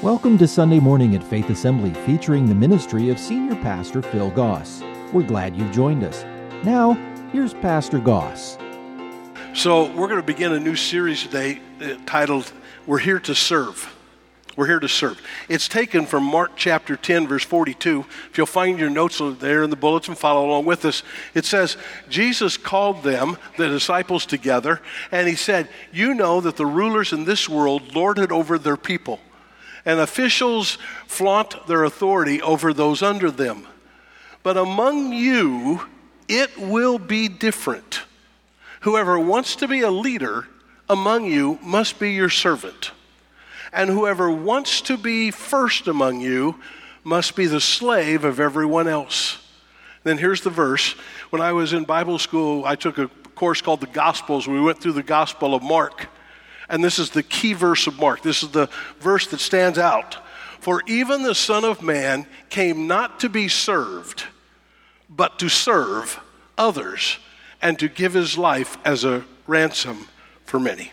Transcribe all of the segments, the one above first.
Welcome to Sunday Morning at Faith Assembly featuring the ministry of Senior Pastor Phil Goss. We're glad you've joined us. Now, here's Pastor Goss. So, we're going to begin a new series today uh, titled We're Here to Serve. We're here to serve. It's taken from Mark chapter 10, verse 42. If you'll find your notes there in the bulletin, follow along with us. It says, Jesus called them, the disciples, together, and he said, You know that the rulers in this world lord it over their people and officials flaunt their authority over those under them. But among you, it will be different. Whoever wants to be a leader among you must be your servant. And whoever wants to be first among you must be the slave of everyone else. Then here's the verse. When I was in Bible school, I took a course called the Gospels. We went through the Gospel of Mark. And this is the key verse of Mark. This is the verse that stands out. For even the Son of Man came not to be served, but to serve others and to give his life as a ransom for many.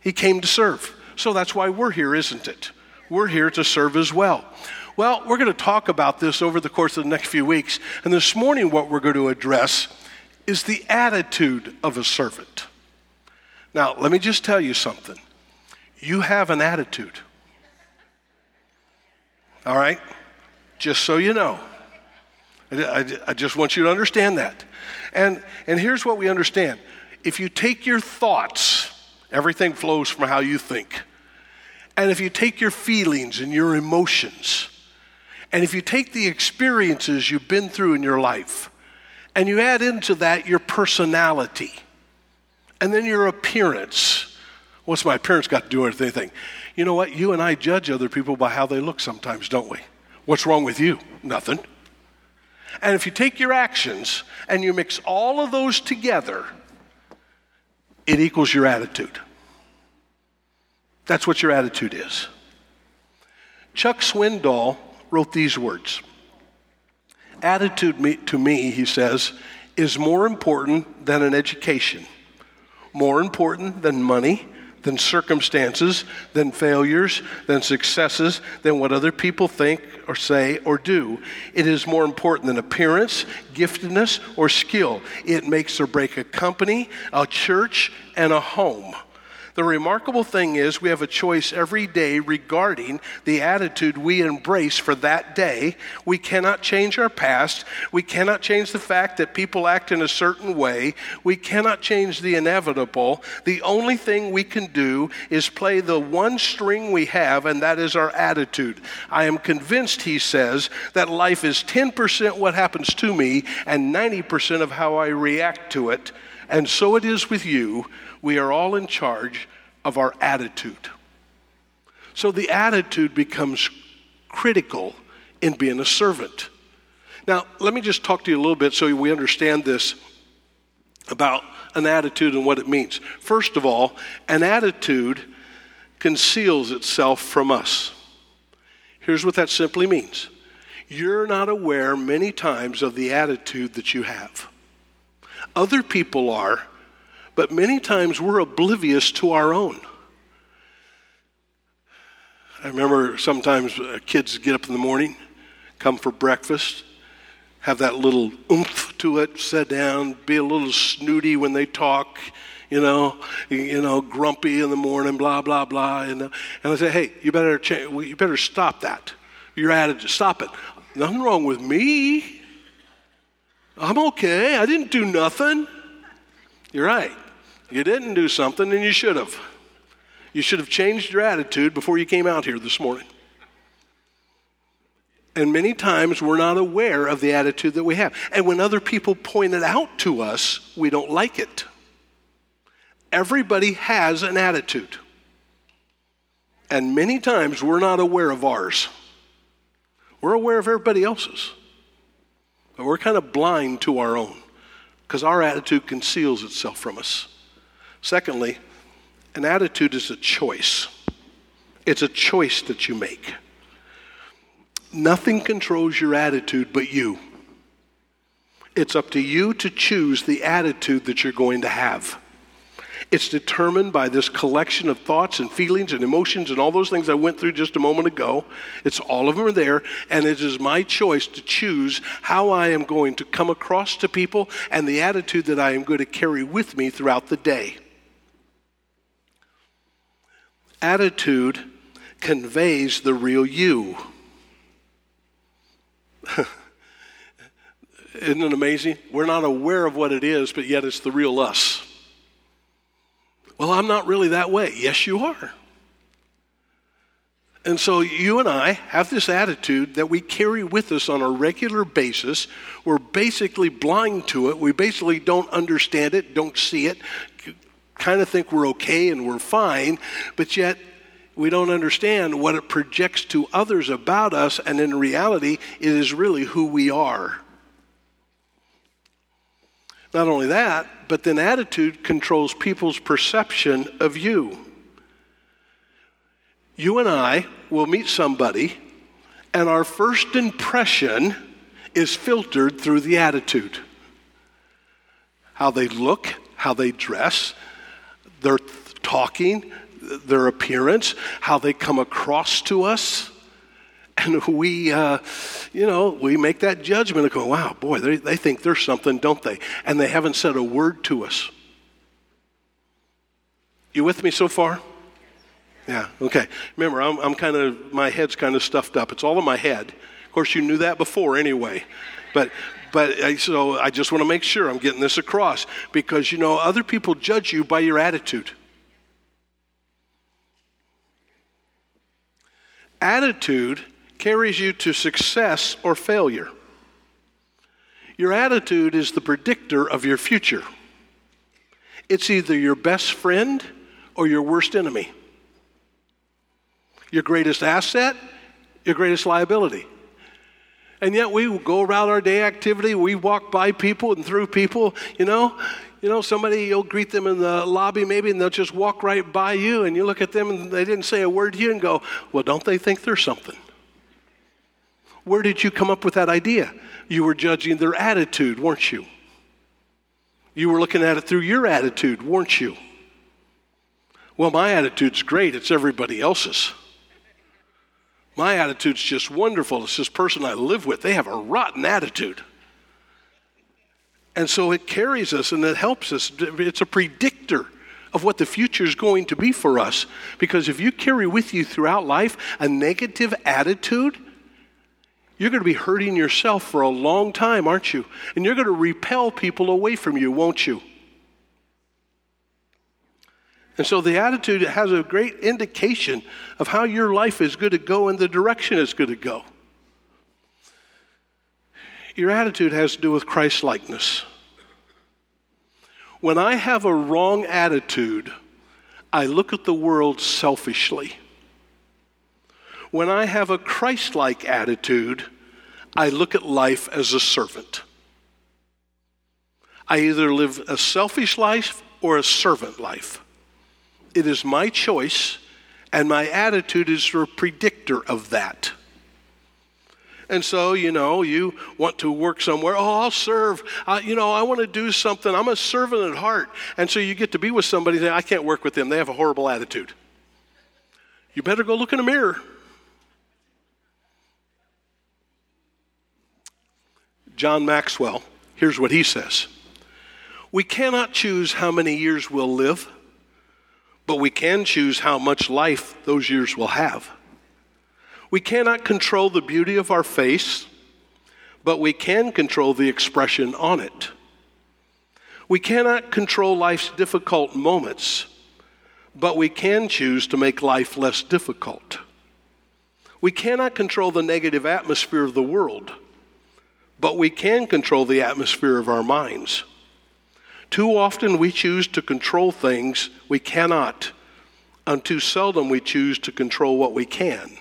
He came to serve. So that's why we're here, isn't it? We're here to serve as well. Well, we're going to talk about this over the course of the next few weeks. And this morning, what we're going to address is the attitude of a servant. Now, let me just tell you something. You have an attitude. All right? Just so you know. I, I, just want you to understand that. And, and here's what we understand if you take your thoughts, everything flows from how you think. And if you take your feelings and your emotions, and if you take the experiences you've been through in your life, and you add into that your personality, and then your appearance. What's my appearance got to do with anything? You know what? You and I judge other people by how they look sometimes, don't we? What's wrong with you? Nothing. And if you take your actions and you mix all of those together, it equals your attitude. That's what your attitude is. Chuck Swindoll wrote these words Attitude to me, he says, is more important than an education more important than money, than circumstances, than failures, than successes, than what other people think or say or do. It is more important than appearance, giftedness, or skill. It makes or break a company, a church, and a home. The remarkable thing is, we have a choice every day regarding the attitude we embrace for that day. We cannot change our past. We cannot change the fact that people act in a certain way. We cannot change the inevitable. The only thing we can do is play the one string we have, and that is our attitude. I am convinced, he says, that life is 10% what happens to me and 90% of how I react to it. And so it is with you we are all in charge of our attitude. So the attitude becomes critical in being a servant. Now, let me just talk to you a little bit so we understand this about an attitude and what it means. First of all, an attitude conceals itself from us. Here's what that simply means you're not aware many times of the attitude that you have. Other people are, but many times we're oblivious to our own. I remember sometimes uh, kids get up in the morning, come for breakfast, have that little oomph to it, sit down, be a little snooty when they talk, you know, you know, grumpy in the morning, blah blah blah, and and I say, hey, you better change, you better stop that. Your attitude, stop it. Nothing wrong with me. I'm okay. I didn't do nothing. You're right. You didn't do something and you should have. You should have changed your attitude before you came out here this morning. And many times we're not aware of the attitude that we have. And when other people point it out to us, we don't like it. Everybody has an attitude. And many times we're not aware of ours. We're aware of everybody else's. But we're kind of blind to our own because our attitude conceals itself from us. Secondly, an attitude is a choice. It's a choice that you make. Nothing controls your attitude but you. It's up to you to choose the attitude that you're going to have. It's determined by this collection of thoughts and feelings and emotions and all those things I went through just a moment ago. It's all of them are there, and it is my choice to choose how I am going to come across to people and the attitude that I am going to carry with me throughout the day. Attitude conveys the real you. Isn't it amazing? We're not aware of what it is, but yet it's the real us. Well, I'm not really that way. Yes, you are. And so you and I have this attitude that we carry with us on a regular basis. We're basically blind to it. We basically don't understand it, don't see it, kind of think we're okay and we're fine, but yet we don't understand what it projects to others about us, and in reality, it is really who we are. Not only that, but then attitude controls people's perception of you. You and I will meet somebody, and our first impression is filtered through the attitude. How they look, how they dress, their talking, their appearance, how they come across to us. And we, uh, you know, we make that judgment and go, wow, boy, they, they think there's something, don't they? And they haven't said a word to us. You with me so far? Yeah, okay. Remember, I'm, I'm kind of, my head's kind of stuffed up. It's all in my head. Of course, you knew that before anyway. But, but uh, so I just want to make sure I'm getting this across because, you know, other people judge you by your attitude. Attitude carries you to success or failure. Your attitude is the predictor of your future. It's either your best friend or your worst enemy. Your greatest asset, your greatest liability. And yet we go around our day activity, we walk by people and through people, you know, you know, somebody you'll greet them in the lobby maybe and they'll just walk right by you and you look at them and they didn't say a word to you and go, "Well, don't they think there's something?" Where did you come up with that idea? You were judging their attitude, weren't you? You were looking at it through your attitude, weren't you? Well, my attitude's great, it's everybody else's. My attitude's just wonderful. It's this person I live with. They have a rotten attitude. And so it carries us and it helps us. It's a predictor of what the future is going to be for us. Because if you carry with you throughout life a negative attitude, you're going to be hurting yourself for a long time, aren't you? And you're going to repel people away from you, won't you? And so the attitude has a great indication of how your life is going to go and the direction it's going to go. Your attitude has to do with Christ likeness. When I have a wrong attitude, I look at the world selfishly. When I have a Christ like attitude, I look at life as a servant. I either live a selfish life or a servant life. It is my choice, and my attitude is a predictor of that. And so, you know, you want to work somewhere. Oh, I'll serve. You know, I want to do something. I'm a servant at heart. And so you get to be with somebody I can't work with them. They have a horrible attitude. You better go look in a mirror. John Maxwell, here's what he says We cannot choose how many years we'll live, but we can choose how much life those years will have. We cannot control the beauty of our face, but we can control the expression on it. We cannot control life's difficult moments, but we can choose to make life less difficult. We cannot control the negative atmosphere of the world, but we can control the atmosphere of our minds. Too often we choose to control things we cannot, and too seldom we choose to control what we can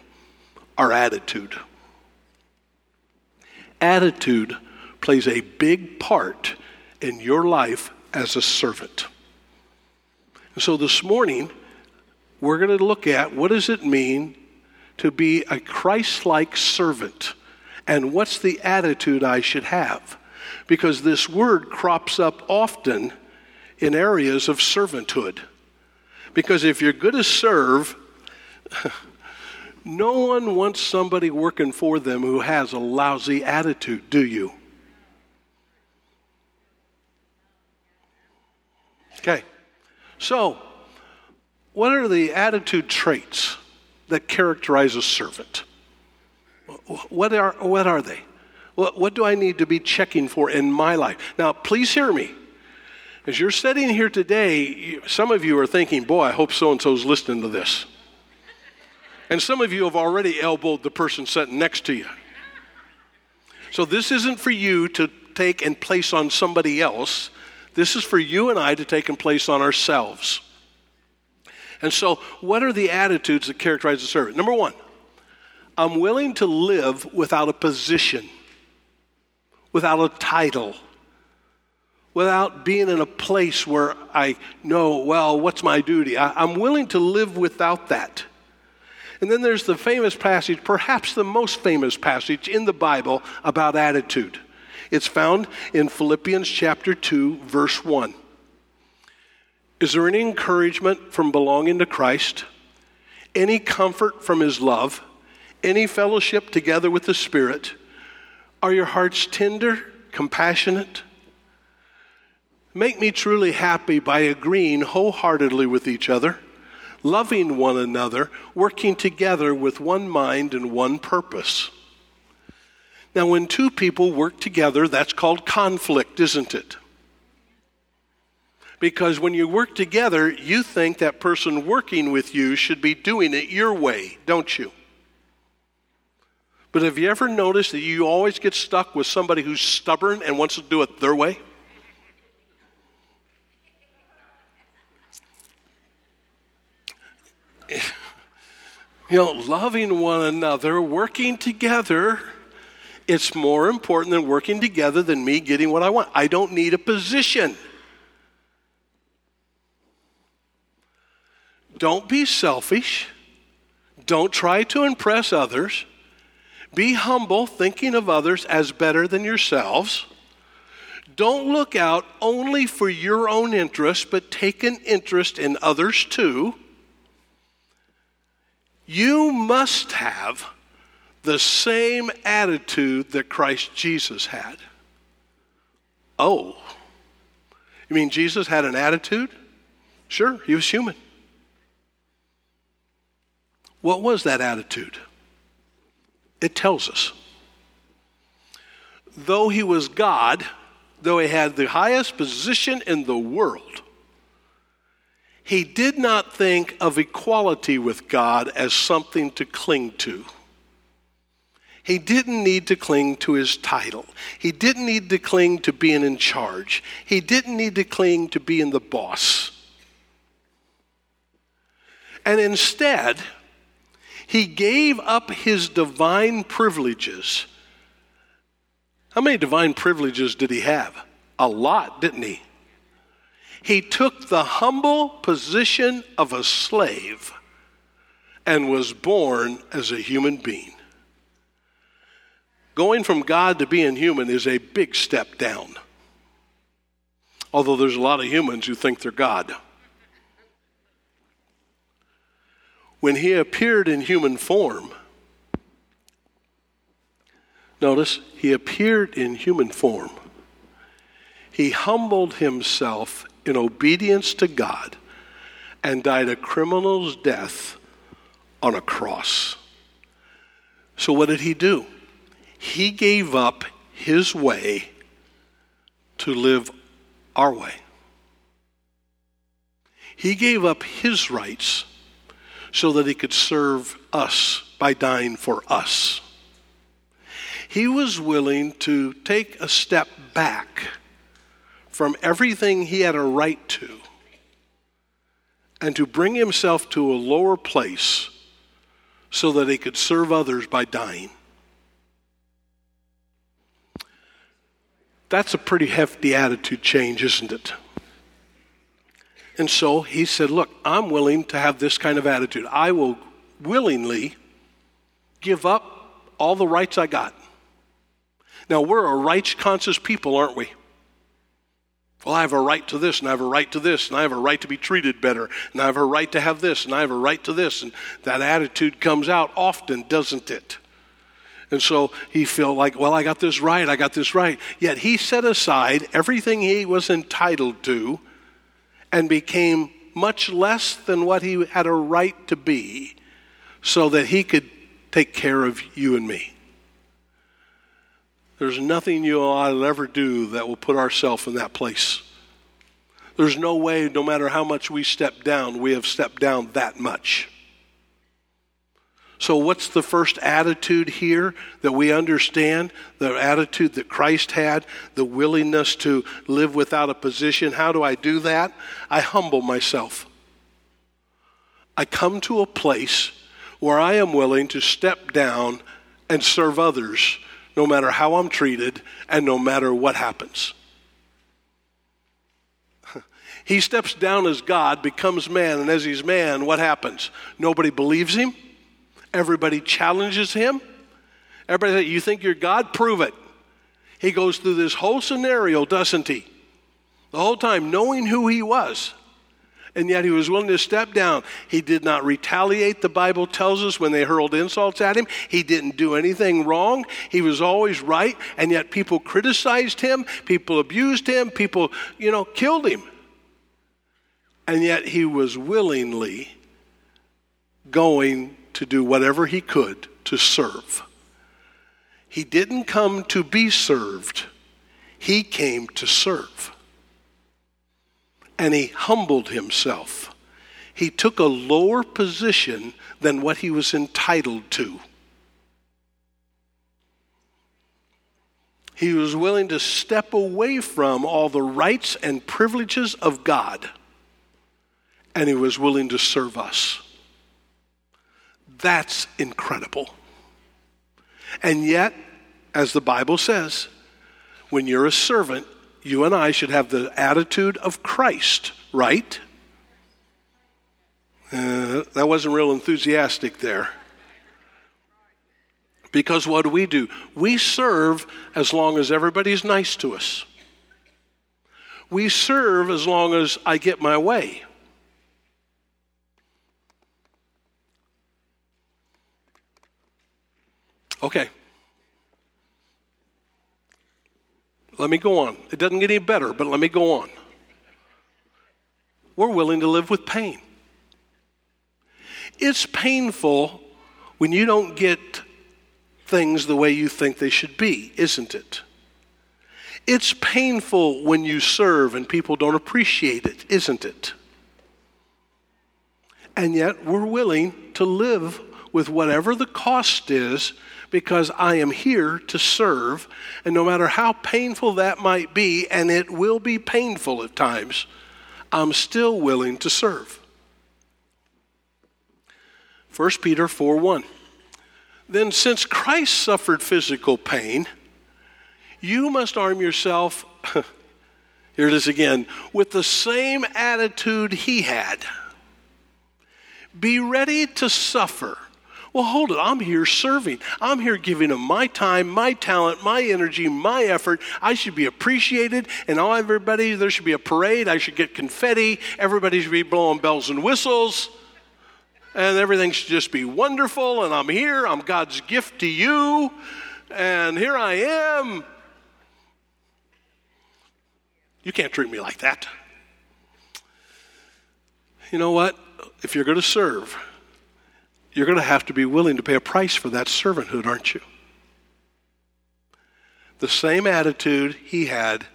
our attitude. Attitude plays a big part in your life as a servant. And so this morning, we're going to look at what does it mean to be a Christ-like servant and what's the attitude I should have? Because this word crops up often in areas of servanthood. Because if you're good to serve, no one wants somebody working for them who has a lousy attitude, do you? Okay. So, what are the attitude traits that characterize a servant? What are, what are they? What, what do I need to be checking for in my life? Now, please hear me. As you're sitting here today, some of you are thinking, boy, I hope so and so's listening to this. And some of you have already elbowed the person sitting next to you. So this isn't for you to take and place on somebody else. This is for you and I to take and place on ourselves. And so, what are the attitudes that characterize the servant? Number one, I'm willing to live without a position, without a title, without being in a place where I know, well, what's my duty? I, am willing to live without that. And then there's the famous passage, perhaps the most famous passage in the Bible about attitude. It's found in Philippians chapter 2, verse 1. Is there any encouragement from belonging to Christ? Any comfort from his love? Any fellowship together with the Spirit? Are your hearts tender, compassionate? Make me truly happy by agreeing wholeheartedly with each other, loving one another, working together with one mind and one purpose. Now, when two people work together, that's called conflict, isn't it? Because when you work together, you think that person working with you should be doing it your way, don't you? But have you ever noticed that you always get stuck with somebody who's stubborn and wants to do it their way? You know, loving one another, working together, it's more important than working together than me getting what I want. I don't need a position. Don't be selfish. Don't try to impress others. Be humble, thinking of others as better than yourselves. Don't look out only for your own interest, but take an interest in others too. You must have the same attitude that Christ Jesus had. Oh, you mean Jesus had an attitude? Sure, he was human. What was that attitude? It tells us. Though he was God, though he had the highest position in the world, he did not think of equality with God as something to cling to. He didn't need to cling to his title. He didn't need to cling to being in charge. He didn't need to cling to being the boss. And instead, he gave up his divine privileges. How many divine privileges did he have? A lot, didn't he? He took the humble position of a slave and was born as a human being. Going from God to being human is a big step down. Although there's a lot of humans who think they're God. When he appeared in human form, notice, he appeared in human form. He humbled himself in obedience to God and died a criminal's death on a cross. So, what did he do? He gave up his way to live our way. He gave up his rights so that he could serve us by dying for us. He was willing to take a step back from everything he had a right to and to bring himself to a lower place so that he could serve others by dying. That's a pretty hefty attitude change, isn't it? And so he said, Look, I'm willing to have this kind of attitude. I will willingly give up all the rights I got. Now, we're a rights conscious people, aren't we? Well, I have a right to this, and I have a right to this, and I have a right to be treated better, and I have a right to have this, and I have a right to this. And that attitude comes out often, doesn't it? And so he felt like, well, I got this right, I got this right. Yet he set aside everything he was entitled to and became much less than what he had a right to be so that he could take care of you and me. There's nothing you and I will ever do that will put ourselves in that place. There's no way, no matter how much we step down, we have stepped down that much. So, what's the first attitude here that we understand? The attitude that Christ had, the willingness to live without a position. How do I do that? I humble myself. I come to a place where I am willing to step down and serve others no matter how I'm treated and no matter what happens. he steps down as God, becomes man, and as he's man, what happens? Nobody believes him. Everybody challenges him. Everybody says, You think you're God? Prove it. He goes through this whole scenario, doesn't he? The whole time, knowing who he was and yet he was willing to step down. He did not retaliate, the Bible tells us, when they hurled insults at him. He didn't do anything wrong. He was always right, and yet people criticized him, people abused him, people, you know, killed him. And yet he was willingly going to do whatever he could to serve. He didn't come to be served, he came to serve and he humbled himself. He took a lower position than what he was entitled to. He was willing to step away from all the rights and privileges of God, and he was willing to serve us. That's incredible. And yet, as the Bible says, when you're a servant, you and I should have the attitude of Christ, right? Uh, that wasn't real enthusiastic there. Because what do we do? We serve as long as everybody's nice to us. We serve as long as I get my way. Okay, Let me go on. It doesn't get any better, but let me go on. We're willing to live with pain. It's painful when you don't get things the way you think they should be, isn't it? It's painful when you serve and people don't appreciate it, isn't it? And yet we're willing to live with whatever the cost is because I am here to serve. And no matter how painful that might be, and it will be painful at times, I'm still willing to serve. 1 Peter 4 1. Then, since Christ suffered physical pain, you must arm yourself, here it is again, with the same attitude he had. Be ready to suffer well, hold it. I'm here serving. I'm here giving them my time, my talent, my energy, my effort. I should be appreciated. And all everybody, there should be a parade. I should get confetti. Everybody should be blowing bells and whistles. And everything should just be wonderful. And I'm here. I'm God's gift to you. And here I am. You can't treat me like that. You know what? If you're going to serve, you're going to have to be willing to pay a price for that servanthood, aren't you? The same attitude he had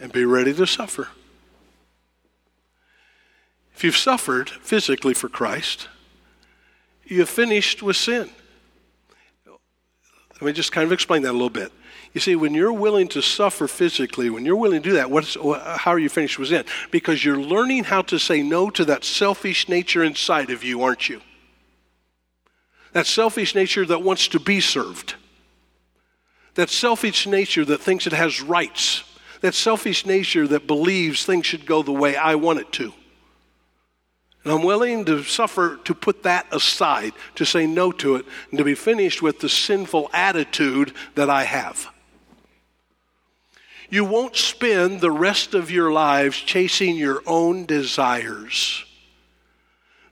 and be ready to suffer. If you've suffered physically for Christ, you have finished with sin. Let me just kind of explain that a little bit. You see, when you're willing to suffer physically, when you're willing to do that, what's, how are you finished with sin? Because you're learning how to say no to that selfish nature inside of you, aren't you? That selfish nature that wants to be served. That selfish nature that thinks it has rights. That selfish nature that believes things should go the way I want it to. And I'm willing to suffer to put that aside, to say no to it, and to be finished with the sinful attitude that I have. You won't spend the rest of your lives chasing your own desires,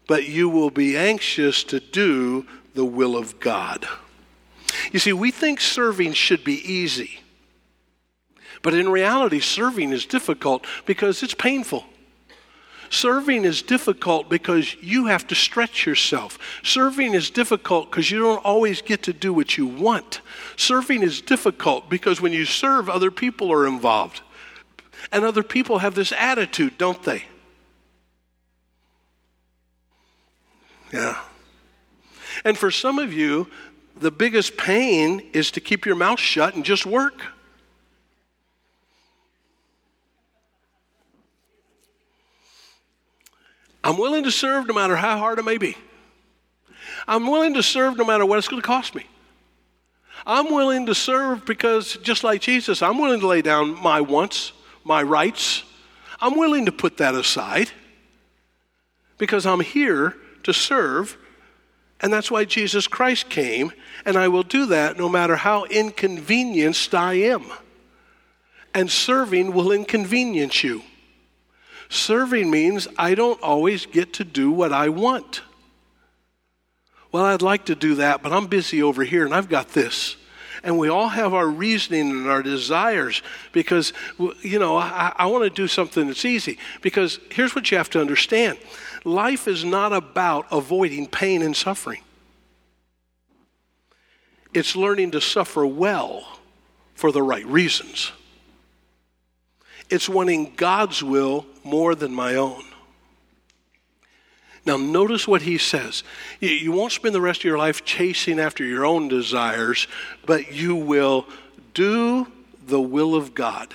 but you will be anxious to do the will of God. You see, we think serving should be easy. But in reality, serving is difficult because it's painful. Serving is difficult because you have to stretch yourself. Serving is difficult because you don't always get to do what you want. Serving is difficult because when you serve, other people are involved. And other people have this attitude, don't they? Yeah. And for some of you, the biggest pain is to keep your mouth shut and just work. I'm willing to serve no matter how hard it may be. I'm willing to serve no matter what it's going to cost me. I'm willing to serve because, just like Jesus, I'm willing to lay down my wants, my rights. I'm willing to put that aside because I'm here to serve. And that's why Jesus Christ came, and I will do that no matter how inconvenienced I am. And serving will inconvenience you. Serving means I don't always get to do what I want. Well, I'd like to do that, but I'm busy over here and I've got this. And we all have our reasoning and our desires because, you know, I, I want to do something that's easy. Because here's what you have to understand life is not about avoiding pain and suffering, it's learning to suffer well for the right reasons. It's wanting God's will more than my own. Now, notice what he says. You won't spend the rest of your life chasing after your own desires, but you will do the will of God.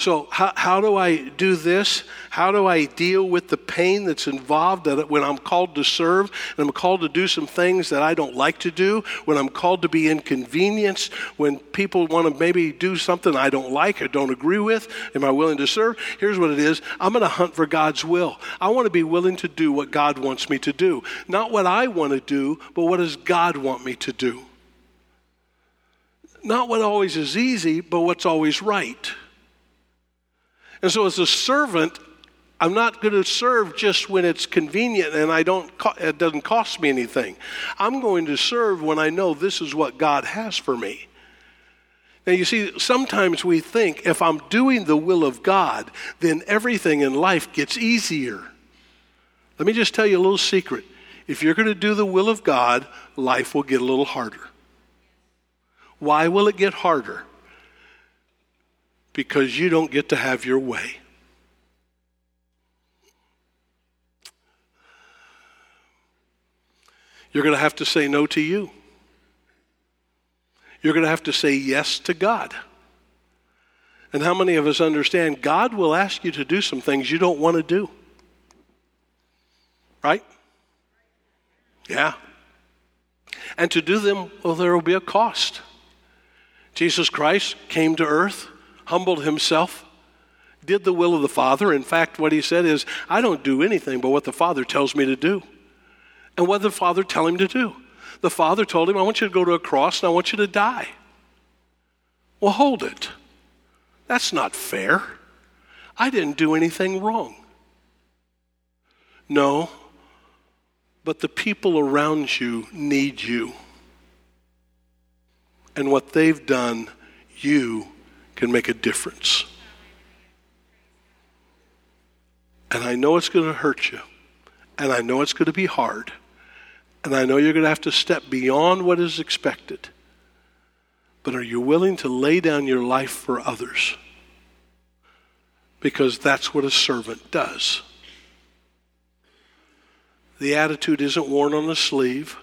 So, how, how do I do this? How do I deal with the pain that's involved that when I'm called to serve and I'm called to do some things that I don't like to do, when I'm called to be inconvenienced, when people want to maybe do something I don't like or don't agree with? Am I willing to serve? Here's what it is I'm going to hunt for God's will. I want to be willing to do what God wants me to do. Not what I want to do, but what does God want me to do? Not what always is easy, but what's always right. And so, as a servant, I'm not going to serve just when it's convenient and I don't, it doesn't cost me anything. I'm going to serve when I know this is what God has for me. Now, you see, sometimes we think if I'm doing the will of God, then everything in life gets easier. Let me just tell you a little secret. If you're going to do the will of God, life will get a little harder. Why will it get harder? Because you don't get to have your way. You're going to have to say no to you. You're going to have to say yes to God. And how many of us understand God will ask you to do some things you don't want to do? Right? Yeah. And to do them, well, there will be a cost. Jesus Christ came to earth humbled himself, did the will of the Father. In fact, what he said is, I don't do anything but what the Father tells me to do. And what did the Father tell him to do? The Father told him, I want you to go to a cross and I want you to die. Well, hold it. That's not fair. I didn't do anything wrong. No, but the people around you need you. And what they've done, you can make a difference. And I know it's going to hurt you. And I know it's going to be hard. And I know you're going to have to step beyond what is expected. But are you willing to lay down your life for others? Because that's what a servant does. The attitude isn't worn on the sleeve.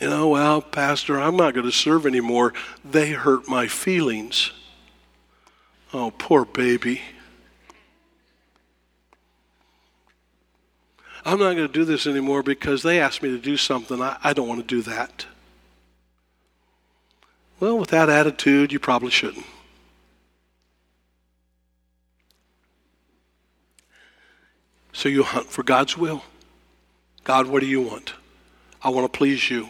You know, Pastor, I'm not going to serve anymore. They hurt my feelings. Oh, poor baby. I'm not going to do this anymore because they asked me to do something. I, I don't want to do that. Well, with that attitude, you probably shouldn't. So you hunt for God's will. God, what do you want? I want to please you.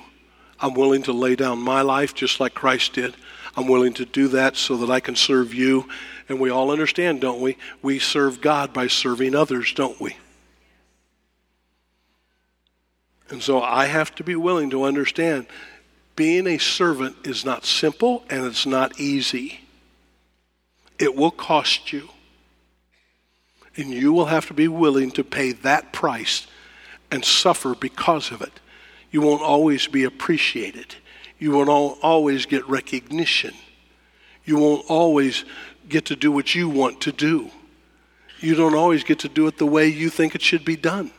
I'm willing to lay down my life just like Christ did. I'm willing to do that so that I can serve you. And we all understand, don't we? We serve God by serving others, don't we? And so I have to be willing to understand being a servant is not simple and it's not easy. It will cost you. And you will have to be willing to pay that price and suffer because of it. You won't always be appreciated. You won't always get recognition. You won't always get to do what you want to do. You don't always get to do it the way you think it should be done.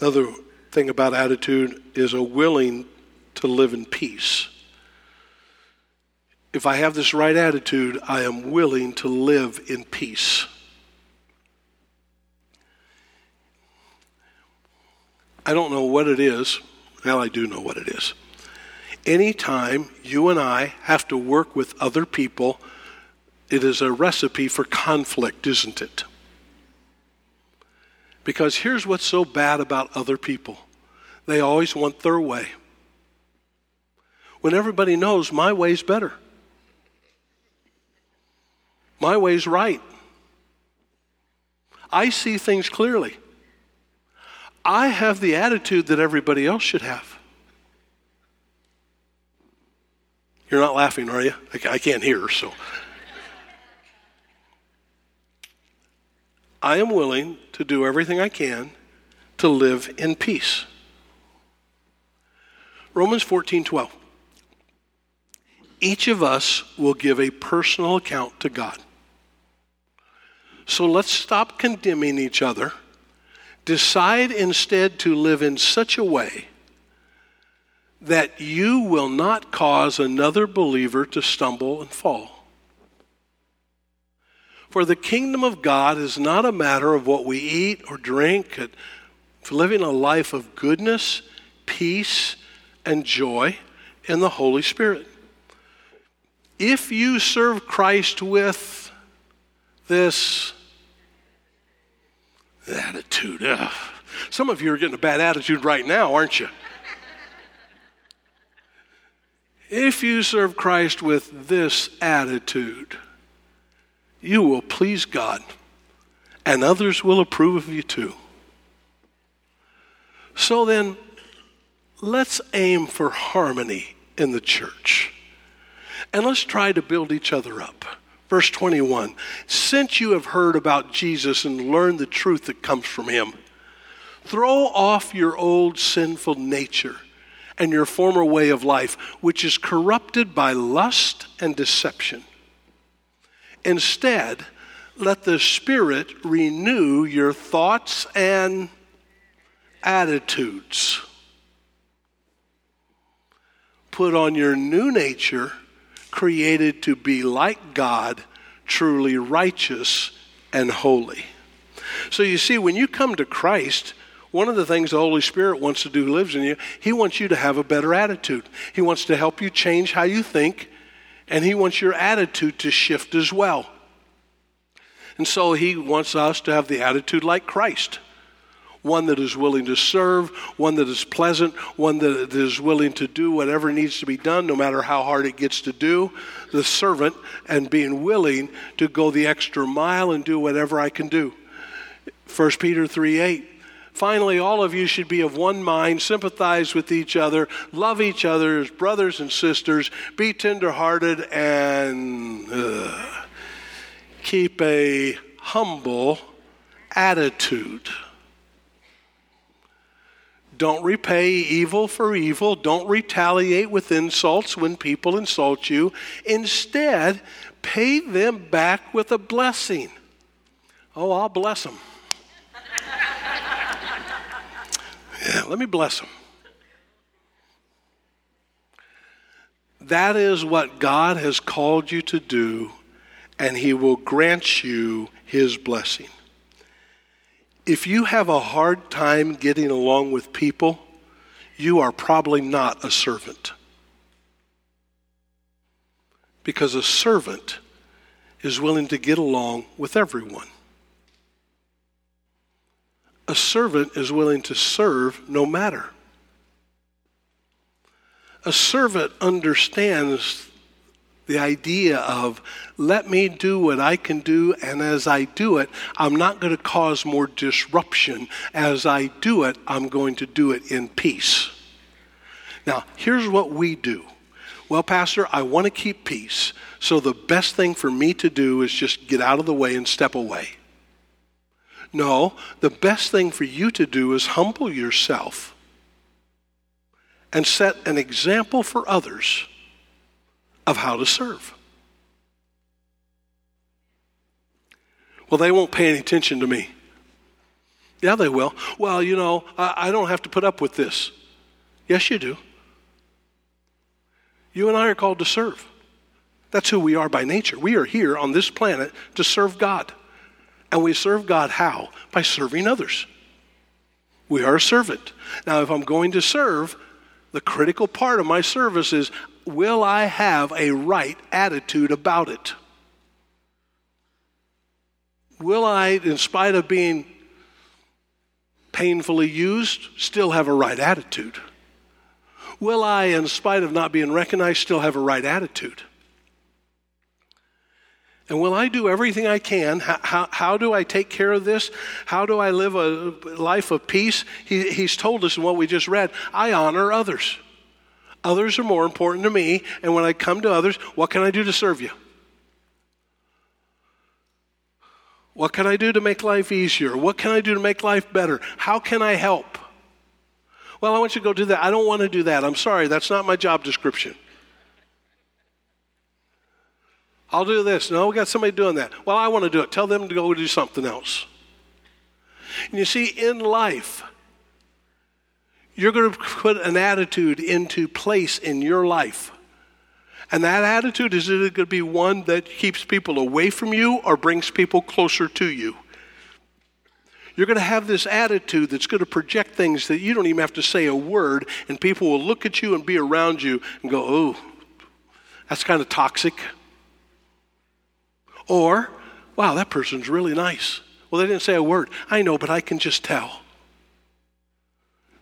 Another thing about attitude is a willing to live in peace. If I have this right attitude, I am willing to live in peace. I don't know what it is. Well, I do know what it is. Anytime you and I have to work with other people, it is a recipe for conflict, isn't it? Because here's what's so bad about other people they always want their way. When everybody knows my way's better, my way's right. I see things clearly. I have the attitude that everybody else should have. You're not laughing, are you? I can't hear, so. I am willing to do everything I can to live in peace. Romans 14 12. Each of us will give a personal account to God. So let's stop condemning each other Decide instead to live in such a way that you will not cause another believer to stumble and fall. For the kingdom of God is not a matter of what we eat or drink, living a life of goodness, peace, and joy in the Holy Spirit. If you serve Christ with this Attitude. Ugh. Some of you are getting a bad attitude right now, aren't you? If you serve Christ with this attitude, you will please God, and others will approve of you too. So then, let's aim for harmony in the church, and let's try to build each other up. Verse 21 Since you have heard about Jesus and learned the truth that comes from him, throw off your old sinful nature and your former way of life, which is corrupted by lust and deception. Instead, let the Spirit renew your thoughts and attitudes. Put on your new nature created to be like God, truly righteous and holy. So you see, when you come to Christ, one of the things the Holy Spirit wants to do lives in you. He wants you to have a better attitude. He wants to help you change how you think, and He wants your attitude to shift as well. And so He wants us to have the attitude like Christ one that is willing to serve, one that is pleasant, one that is willing to do whatever needs to be done, no matter how hard it gets to do. The servant and being willing to go the extra mile and do whatever I can do. 1 Peter 3 8. Finally, all of you should be of one mind, sympathize with each other, love each other as brothers and sisters, be tenderhearted, and uh, keep a humble attitude. Don't repay evil for evil. Don't retaliate with insults when people insult you. Instead, pay them back with a blessing. Oh, I'll bless them. yeah, let me bless them. That is what God has called you to do, and He will grant you His blessing if you have a hard time getting along with people, you are probably not a servant. Because a servant is willing to get along with everyone. A servant is willing to serve no matter. A servant understands the idea of let me do what I can do, and as I do it, I'm not going to cause more disruption. As I do it, I'm going to do it in peace. Now, here's what we do. Well, Pastor, I want to keep peace, so the best thing for me to do is just get out of the way and step away. No, the best thing for you to do is humble yourself and set an example for others of how to serve. Well, they won't pay any attention to me. Yeah, they will. Well, you know, I, I don't have to put up with this. Yes, you do. You and I are called to serve. That's who we are by nature. We are here on this planet to serve God. And we serve God how? By serving others. We are a servant. Now, if I'm going to serve, the critical part of my service is will I have a right attitude about it? Will I, in spite of being painfully used, still have a right attitude? Will I, in spite of not being recognized, still have a right attitude? And will I do everything I can? How, how, how, do I take care of this? How do I live a life of peace? He, he's told us in what we just read I honor others. Others are more important to me. And when I come to others, what can I do to serve you? What can I do to make life easier? What can I do to make life better? How can I help? Well, I want you to go do that. I don't want to do that. I'm sorry, that's not my job description. I'll do this. No, we got somebody doing that. Well, I want to do it. Tell them to go do something else. And you see, in life, you're going to put an attitude into place in your life. And that attitude is it going to be one that keeps people away from you or brings people closer to you? You're going to have this attitude that's going to project things that you don't even have to say a word, and people will look at you and be around you and go, oh, that's kind of toxic. Or, wow, that person's really nice. Well, they didn't say a word. I know, but I can just tell.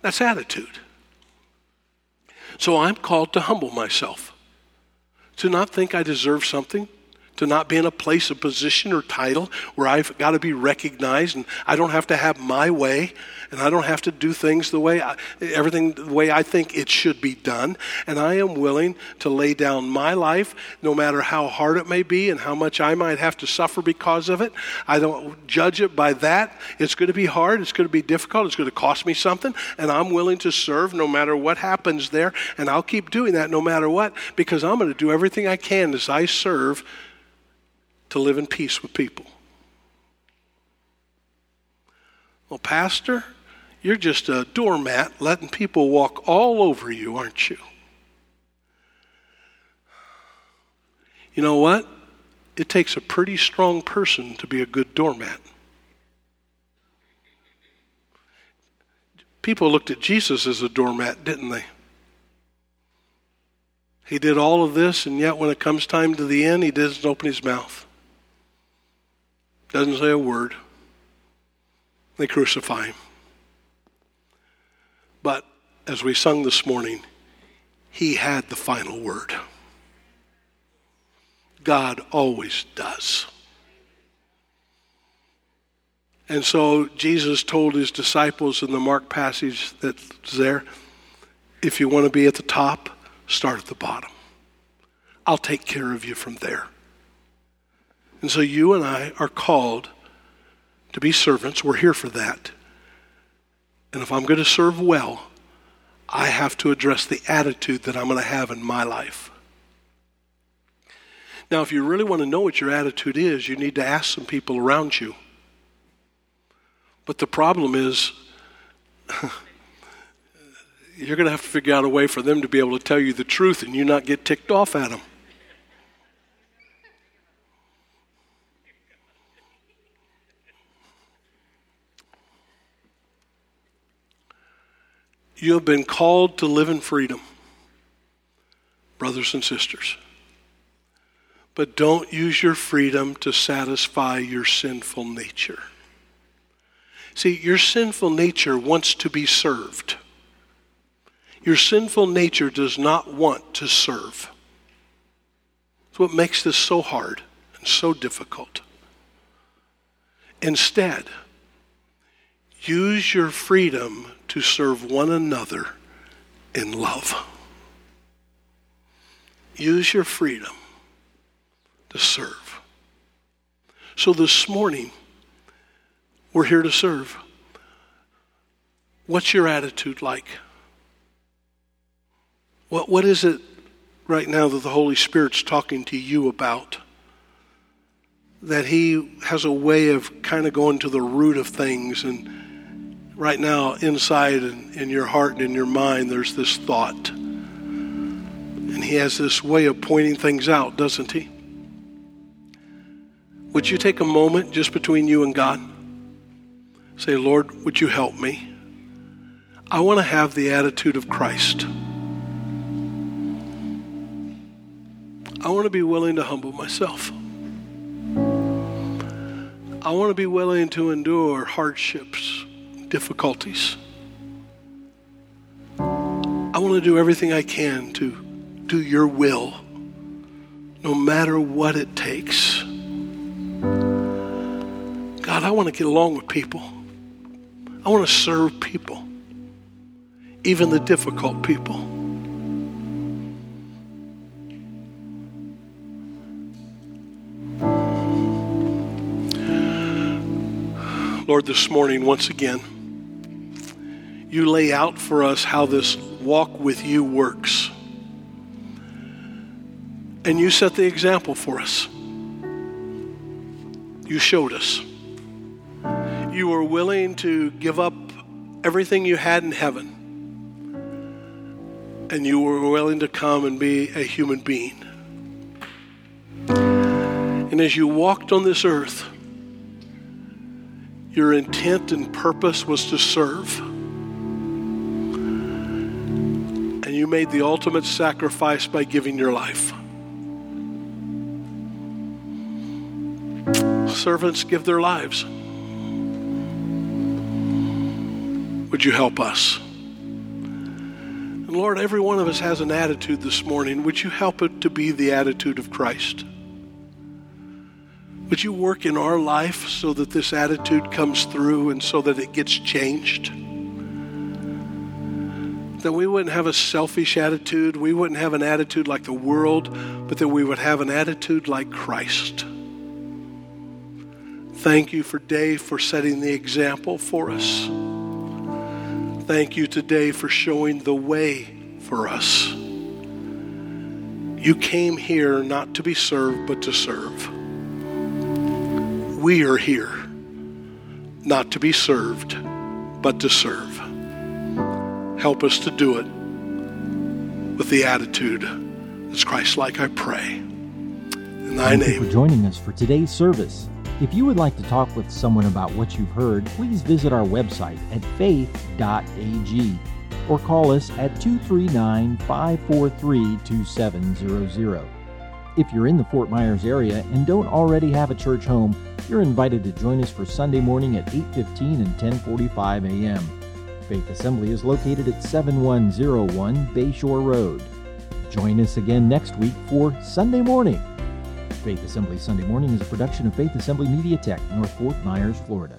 That's attitude. So I'm called to humble myself, to not think I deserve something, to not be in a place of position or title where I've got to be recognized and I don't have to have my way and I don't have to do things the way I, everything the way I think it should be done. And I am willing to lay down my life no matter how hard it may be and how much I might have to suffer because of it. I don't judge it by that. It's going to be hard it's going to be difficult it's going to cost me something and I'm willing to serve no matter what happens there and I'll keep doing that no matter what because I'm going to do everything I can as I serve to live in peace with people. Well, Pastor, you're just a doormat letting people walk all over you, aren't you? You know what? It takes a pretty strong person to be a good doormat. People looked at Jesus as a doormat, didn't they? He did all of this, and yet when it comes time to the end, he doesn't open his mouth. Doesn't say a word. They crucify him. But as we sung this morning, he had the final word. God always does. And so Jesus told his disciples in the Mark passage that's there if you want to be at the top, start at the bottom. I'll take care of you from there. And so you and I are called to be servants. We're here for that. And if I'm going to serve well, I have to address the attitude that I'm going to have in my life. Now, if you really want to know what your attitude is, you need to ask some people around you. But the problem is, you're going to have to figure out a way for them to be able to tell you the truth and you not get ticked off at them. You have been called to live in freedom, brothers and sisters. But don't use your freedom to satisfy your sinful nature. See, your sinful nature wants to be served. Your sinful nature does not want to serve. That's what makes this so hard and so difficult. Instead, use your freedom to serve one another in love. Use your freedom to serve. So this morning, we're here to serve. What's your attitude like? What, what is it right now that the Holy Spirit's talking to you about? That He has a way of kind of going to the root of things. And right now, inside and in your heart and in your mind, there's this thought. And He has this way of pointing things out, doesn't He? Would you take a moment just between you and God? Say, Lord, would you help me? I want to have the attitude of Christ. I want to be willing to humble myself. I want to be willing to endure hardships, difficulties. I want to do everything I can to do your will, no matter what it takes. God, I want to get along with people. I want to serve people, even the difficult people. Lord, this morning, once again, you lay out for us how this walk with you works. And you set the example for us. You showed us you were willing to give up everything you had in heaven and you were willing to come and be a human being. And as you walked on this earth, your intent and purpose was to serve. Made the ultimate sacrifice by giving your life. Servants give their lives. Would you help us? And Lord, every one of us has an attitude this morning. Would you help it to be the attitude of Christ? Would you work in our life so that this attitude comes through and so that it gets changed? That we wouldn't have a selfish attitude, we wouldn't have an attitude like the world, but that we would have an attitude like Christ. Thank you for Dave for setting the example for us. Thank you today for showing the way for us. You came here not to be served, but to serve. We are here not to be served, but to serve. Help us to do it with the attitude that's Christ like, I pray. In thy Thank name. you for joining us for today's service. If you would like to talk with someone about what you've heard, please visit our website at faith.ag or call us at 239 543 2700. If you're in the Fort Myers area and don't already have a church home, you're invited to join us for Sunday morning at 8:15 and 10:45 a.m. Faith Assembly is located at 7101 Bayshore Road. Join us again next week for Sunday morning. Faith Assembly Sunday Morning is a production of Faith Assembly Media Tech, North Fort Myers, Florida.